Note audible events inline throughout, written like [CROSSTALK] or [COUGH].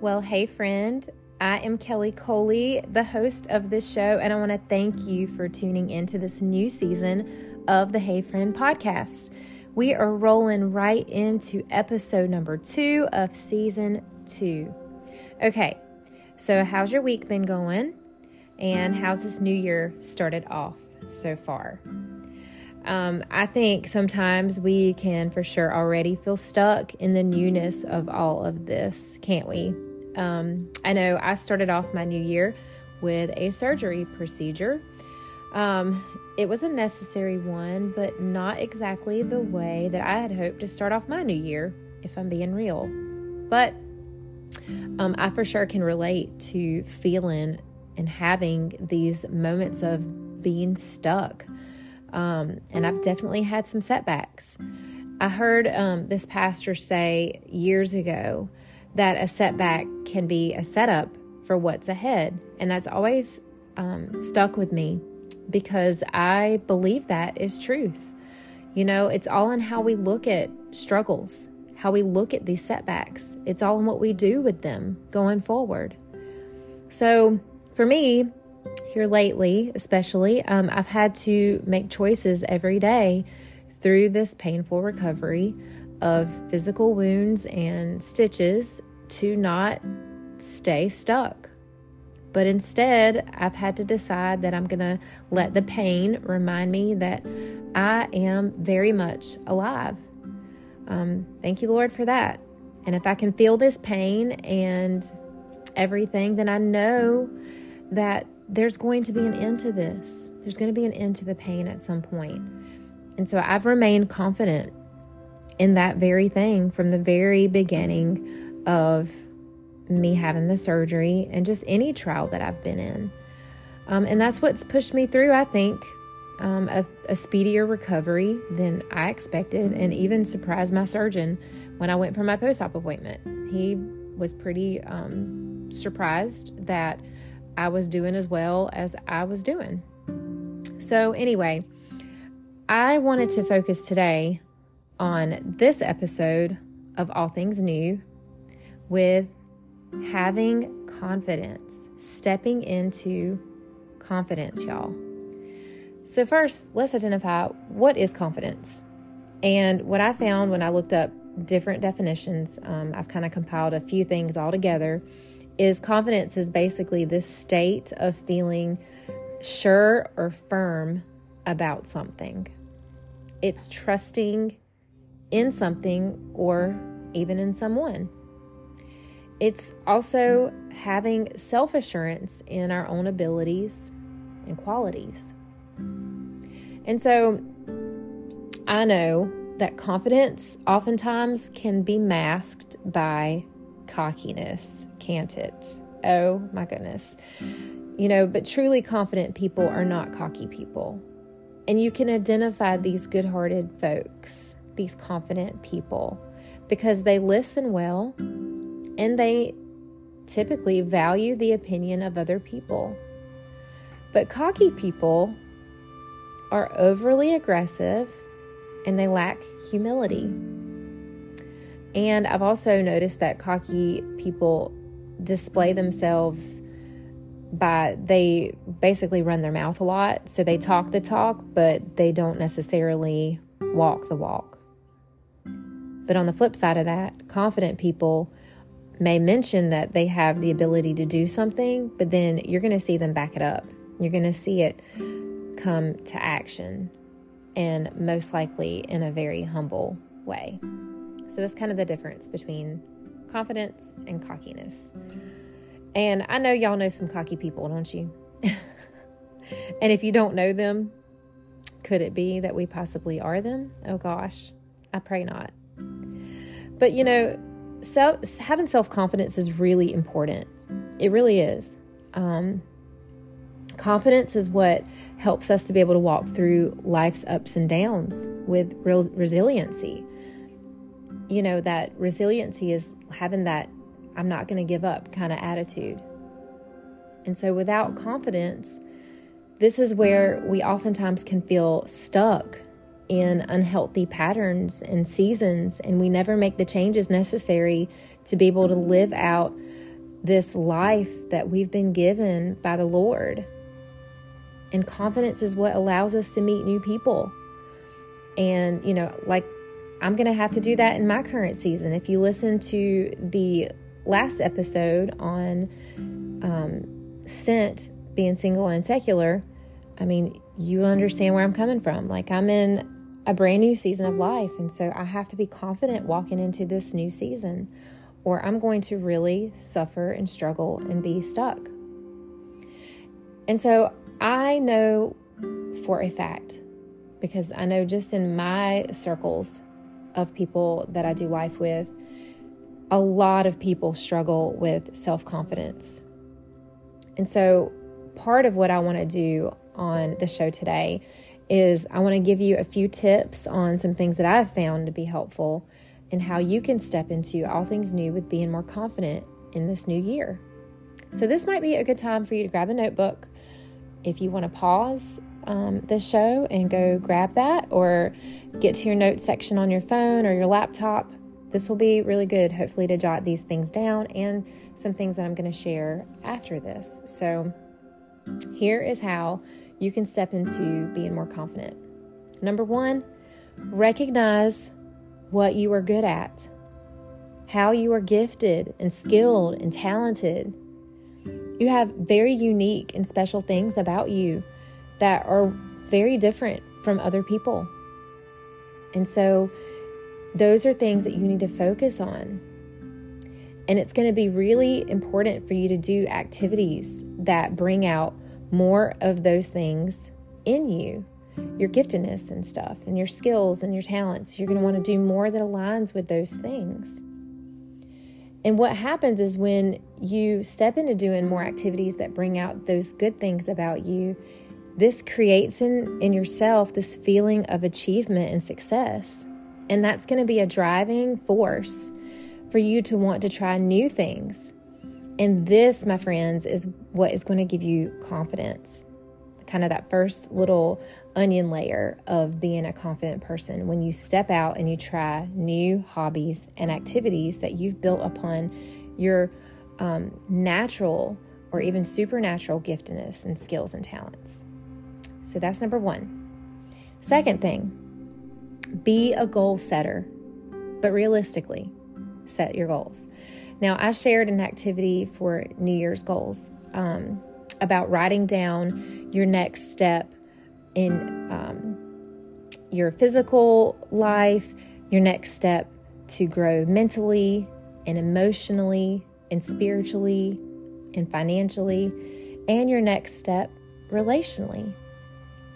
Well, hey, friend. I am Kelly Coley, the host of this show, and I want to thank you for tuning into this new season of the Hey Friend podcast. We are rolling right into episode number two of season two. Okay, so how's your week been going? And how's this new year started off so far? Um, I think sometimes we can for sure already feel stuck in the newness of all of this, can't we? Um, I know I started off my new year with a surgery procedure. Um, it was a necessary one, but not exactly the way that I had hoped to start off my new year, if I'm being real. But um, I for sure can relate to feeling and having these moments of being stuck. Um, and I've definitely had some setbacks. I heard um, this pastor say years ago that a setback can be a setup for what's ahead. And that's always um, stuck with me because I believe that is truth. You know, it's all in how we look at struggles, how we look at these setbacks. It's all in what we do with them going forward. So, for me, here lately, especially, um, I've had to make choices every day through this painful recovery of physical wounds and stitches to not stay stuck. But instead, I've had to decide that I'm going to let the pain remind me that I am very much alive. Um, thank you, Lord, for that. And if I can feel this pain and everything, then I know that there's going to be an end to this. There's going to be an end to the pain at some point. And so I've remained confident in that very thing from the very beginning of me having the surgery and just any trial that I've been in. Um, and that's what's pushed me through, I think, um, a, a, speedier recovery than I expected, and even surprised my surgeon when I went for my post op appointment. He was pretty um, surprised that I was doing as well as I was doing. So, anyway, I wanted to focus today on this episode of All Things New with having confidence, stepping into confidence, y'all. So, first, let's identify what is confidence. And what I found when I looked up different definitions, um, I've kind of compiled a few things all together. Is confidence is basically this state of feeling sure or firm about something. It's trusting in something or even in someone. It's also having self assurance in our own abilities and qualities. And so I know that confidence oftentimes can be masked by cockiness, can't it? Oh my goodness. You know, but truly confident people are not cocky people. And you can identify these good hearted folks, these confident people, because they listen well and they typically value the opinion of other people. But cocky people are overly aggressive and they lack humility. And I've also noticed that cocky people display themselves by they basically run their mouth a lot. So they talk the talk, but they don't necessarily walk the walk. But on the flip side of that, confident people may mention that they have the ability to do something, but then you're going to see them back it up. You're going to see it come to action, and most likely in a very humble way. So that's kind of the difference between confidence and cockiness. And I know y'all know some cocky people, don't you? [LAUGHS] and if you don't know them, could it be that we possibly are them? Oh gosh, I pray not. But you know, so having self confidence is really important. It really is. Um, confidence is what helps us to be able to walk through life's ups and downs with real resiliency. You know, that resiliency is having that I'm not going to give up kind of attitude. And so without confidence, this is where we oftentimes can feel stuck in unhealthy patterns and seasons, and we never make the changes necessary to be able to live out this life that we've been given by the Lord. And confidence is what allows us to meet new people. And, you know, like I'm going to have to do that in my current season. If you listen to the last episode on um, Sent being single and secular, I mean, you understand where I'm coming from. Like, I'm in a brand new season of life. And so I have to be confident walking into this new season, or I'm going to really suffer and struggle and be stuck. And so I know for a fact, because I know just in my circles of people that I do life with, a lot of people struggle with self confidence. And so, part of what I want to do on the show today is I want to give you a few tips on some things that I've found to be helpful and how you can step into all things new with being more confident in this new year. So, this might be a good time for you to grab a notebook. If you want to pause um, the show and go grab that, or get to your notes section on your phone or your laptop, this will be really good, hopefully, to jot these things down and some things that I'm going to share after this. So, here is how you can step into being more confident. Number one, recognize what you are good at, how you are gifted and skilled and talented. You have very unique and special things about you that are very different from other people. And so, those are things that you need to focus on. And it's going to be really important for you to do activities that bring out more of those things in you your giftedness and stuff, and your skills and your talents. You're going to want to do more that aligns with those things. And what happens is when you step into doing more activities that bring out those good things about you, this creates in, in yourself this feeling of achievement and success. And that's going to be a driving force for you to want to try new things and this, my friends, is what is going to give you confidence. Kind of that first little onion layer of being a confident person when you step out and you try new hobbies and activities that you've built upon your um, natural or even supernatural giftedness and skills and talents. So that's number one. Second thing, be a goal setter, but realistically, set your goals. Now, I shared an activity for New Year's goals um, about writing down your next step in um, your physical life, your next step to grow mentally and emotionally and spiritually and financially, and your next step relationally.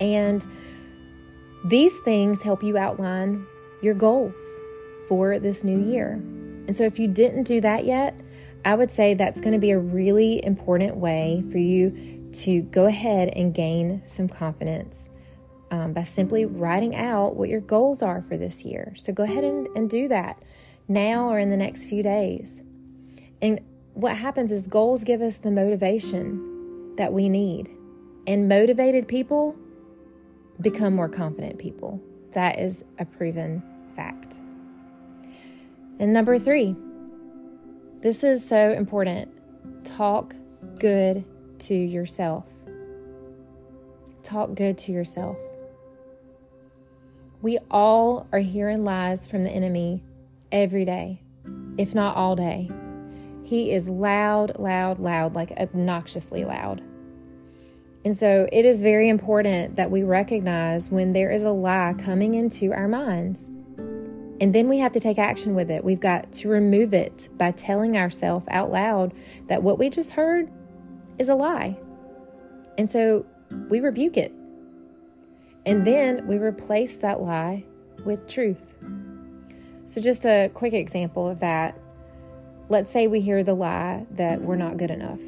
And these things help you outline your goals for this new year. And so, if you didn't do that yet, I would say that's going to be a really important way for you to go ahead and gain some confidence um, by simply writing out what your goals are for this year. So, go ahead and, and do that now or in the next few days. And what happens is goals give us the motivation that we need. And motivated people become more confident people. That is a proven fact. And number three, this is so important talk good to yourself. Talk good to yourself. We all are hearing lies from the enemy every day, if not all day. He is loud, loud, loud, like obnoxiously loud. And so it is very important that we recognize when there is a lie coming into our minds. And then we have to take action with it. We've got to remove it by telling ourselves out loud that what we just heard is a lie. And so we rebuke it. And then we replace that lie with truth. So, just a quick example of that. Let's say we hear the lie that we're not good enough.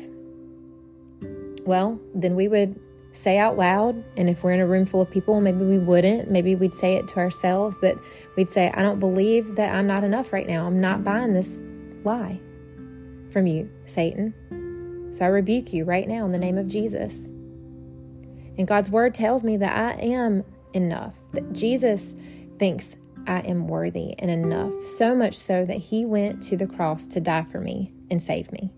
Well, then we would say out loud. And if we're in a room full of people, maybe we wouldn't. Maybe we'd say it to ourselves, but we'd say, I don't believe that I'm not enough right now. I'm not buying this lie from you, Satan. So I rebuke you right now in the name of Jesus. And God's word tells me that I am enough, that Jesus thinks I am worthy and enough, so much so that he went to the cross to die for me and save me.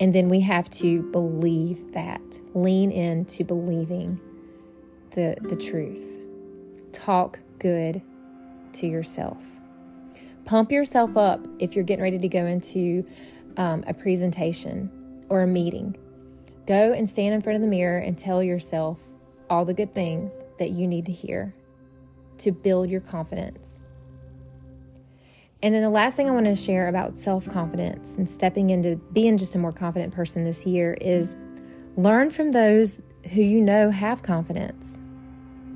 And then we have to believe that, lean into believing the, the truth. Talk good to yourself. Pump yourself up if you're getting ready to go into um, a presentation or a meeting. Go and stand in front of the mirror and tell yourself all the good things that you need to hear to build your confidence. And then the last thing I want to share about self confidence and stepping into being just a more confident person this year is learn from those who you know have confidence.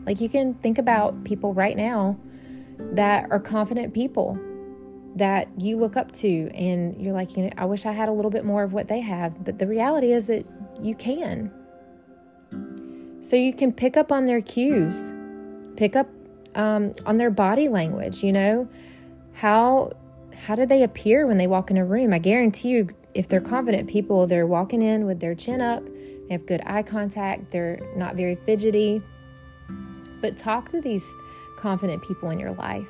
Like you can think about people right now that are confident people that you look up to and you're like, you know, I wish I had a little bit more of what they have. But the reality is that you can. So you can pick up on their cues, pick up um, on their body language, you know, how how do they appear when they walk in a room? I guarantee you, if they're confident people, they're walking in with their chin up, they have good eye contact, they're not very fidgety. But talk to these confident people in your life.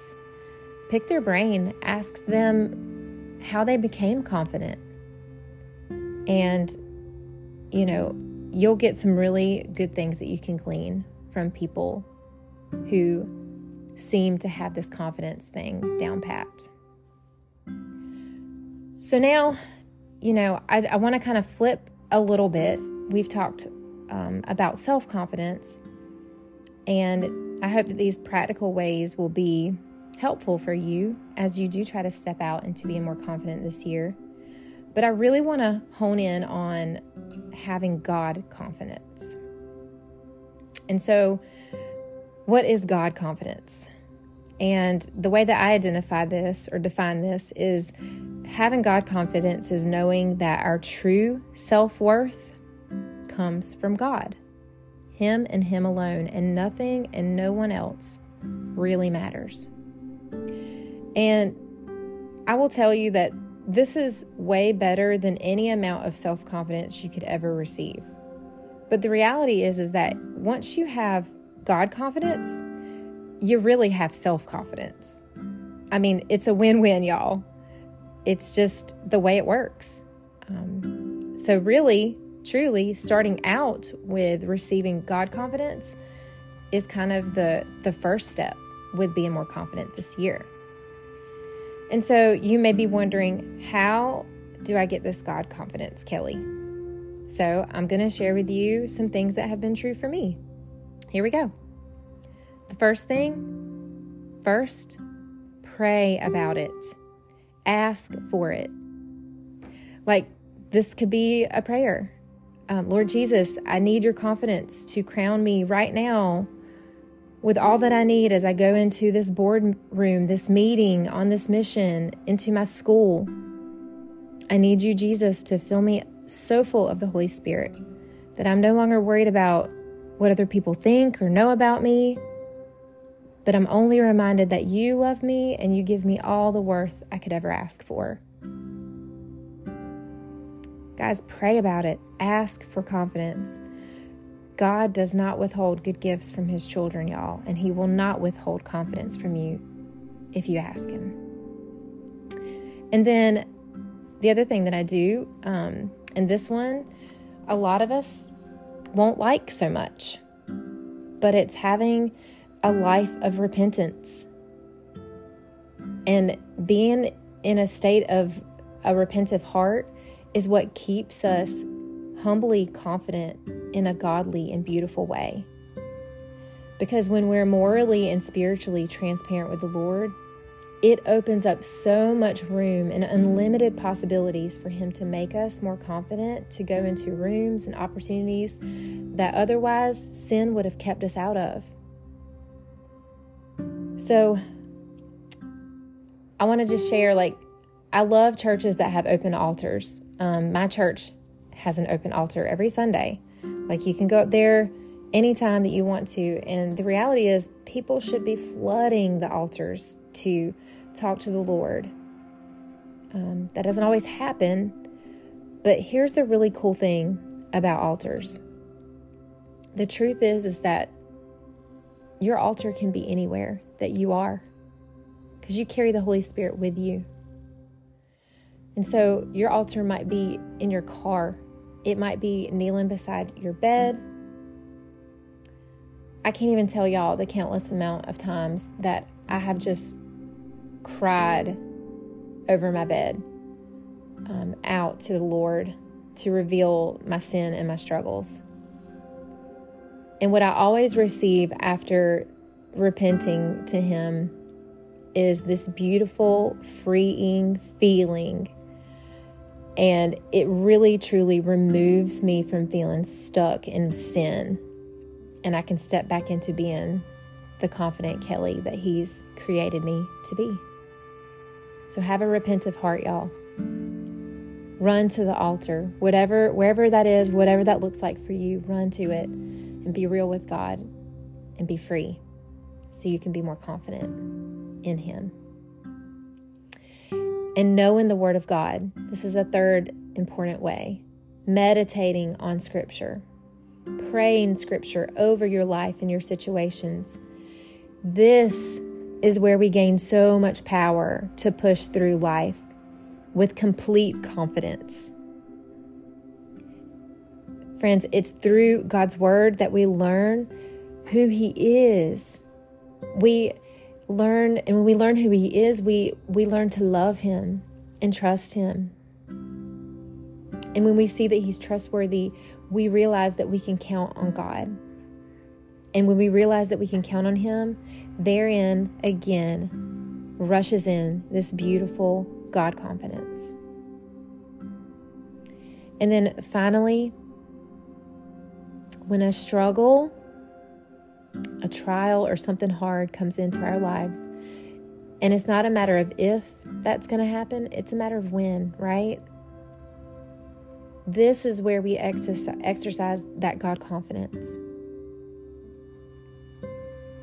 Pick their brain, ask them how they became confident. And, you know, you'll get some really good things that you can glean from people who seem to have this confidence thing down pat. So now, you know, I, I want to kind of flip a little bit. We've talked um, about self confidence, and I hope that these practical ways will be helpful for you as you do try to step out into being more confident this year. But I really want to hone in on having God confidence. And so, what is God confidence? And the way that I identify this or define this is having God confidence is knowing that our true self worth comes from God, Him and Him alone, and nothing and no one else really matters. And I will tell you that this is way better than any amount of self confidence you could ever receive. But the reality is, is that once you have God confidence, you really have self confidence. I mean, it's a win win, y'all. It's just the way it works. Um, so, really, truly, starting out with receiving God confidence is kind of the, the first step with being more confident this year. And so, you may be wondering, how do I get this God confidence, Kelly? So, I'm going to share with you some things that have been true for me. Here we go. The first thing, first, pray about it, ask for it. Like this could be a prayer. Um, Lord Jesus, I need your confidence to crown me right now with all that I need as I go into this boardroom, this meeting, on this mission, into my school. I need you, Jesus, to fill me so full of the Holy Spirit that I'm no longer worried about what other people think or know about me, but I'm only reminded that you love me and you give me all the worth I could ever ask for. Guys, pray about it. Ask for confidence. God does not withhold good gifts from his children, y'all, and he will not withhold confidence from you if you ask him. And then the other thing that I do, um, and this one, a lot of us won't like so much, but it's having a life of repentance. And being in a state of a repentive heart is what keeps us humbly confident in a godly and beautiful way. Because when we're morally and spiritually transparent with the Lord, it opens up so much room and unlimited possibilities for Him to make us more confident to go into rooms and opportunities that otherwise sin would have kept us out of. So I want to just share like, I love churches that have open altars. Um, my church has an open altar every Sunday. Like, you can go up there anytime that you want to. And the reality is, people should be flooding the altars to talk to the Lord. Um, that doesn't always happen. But here's the really cool thing about altars the truth is is that your altar can be anywhere that you are because you carry the Holy Spirit with you. And so your altar might be in your car, it might be kneeling beside your bed. I can't even tell y'all the countless amount of times that I have just cried over my bed um, out to the Lord to reveal my sin and my struggles. And what I always receive after repenting to Him is this beautiful, freeing feeling. And it really, truly removes me from feeling stuck in sin. And I can step back into being the confident Kelly that He's created me to be. So have a repentive heart, y'all. Run to the altar, whatever, wherever that is, whatever that looks like for you, run to it and be real with God and be free so you can be more confident in Him. And knowing the Word of God. This is a third important way. Meditating on Scripture, praying Scripture over your life and your situations. This is where we gain so much power to push through life with complete confidence. Friends, it's through God's Word that we learn who He is. We learn, and when we learn who He is, we, we learn to love Him and trust Him. And when we see that He's trustworthy, we realize that we can count on God. And when we realize that we can count on Him, therein again rushes in this beautiful God confidence. And then finally, when a struggle, a trial, or something hard comes into our lives, and it's not a matter of if that's going to happen, it's a matter of when, right? This is where we exercise that God confidence.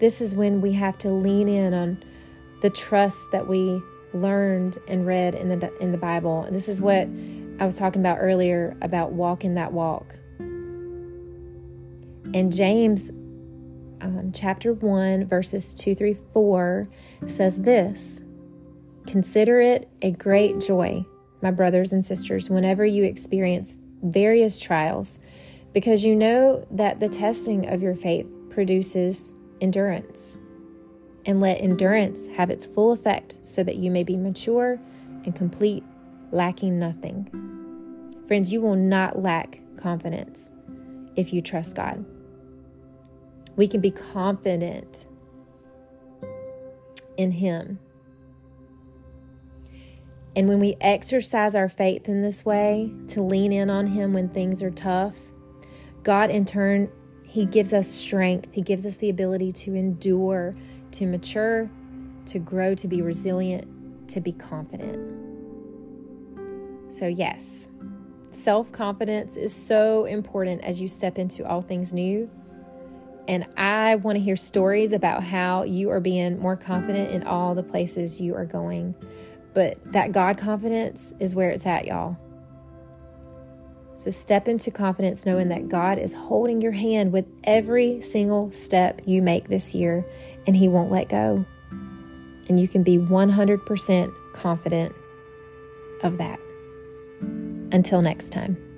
This is when we have to lean in on the trust that we learned and read in the in the Bible. This is what I was talking about earlier about walking that walk. And James um, chapter 1, verses 2 through 4 says this Consider it a great joy, my brothers and sisters, whenever you experience various trials, because you know that the testing of your faith produces endurance. And let endurance have its full effect so that you may be mature and complete, lacking nothing. Friends, you will not lack confidence if you trust God. We can be confident in Him. And when we exercise our faith in this way, to lean in on Him when things are tough, God in turn, He gives us strength. He gives us the ability to endure, to mature, to grow, to be resilient, to be confident. So, yes, self confidence is so important as you step into all things new and I want to hear stories about how you are being more confident in all the places you are going. But that God confidence is where it's at, y'all. So step into confidence knowing that God is holding your hand with every single step you make this year and He won't let go. And you can be 100% confident of that. Until next time.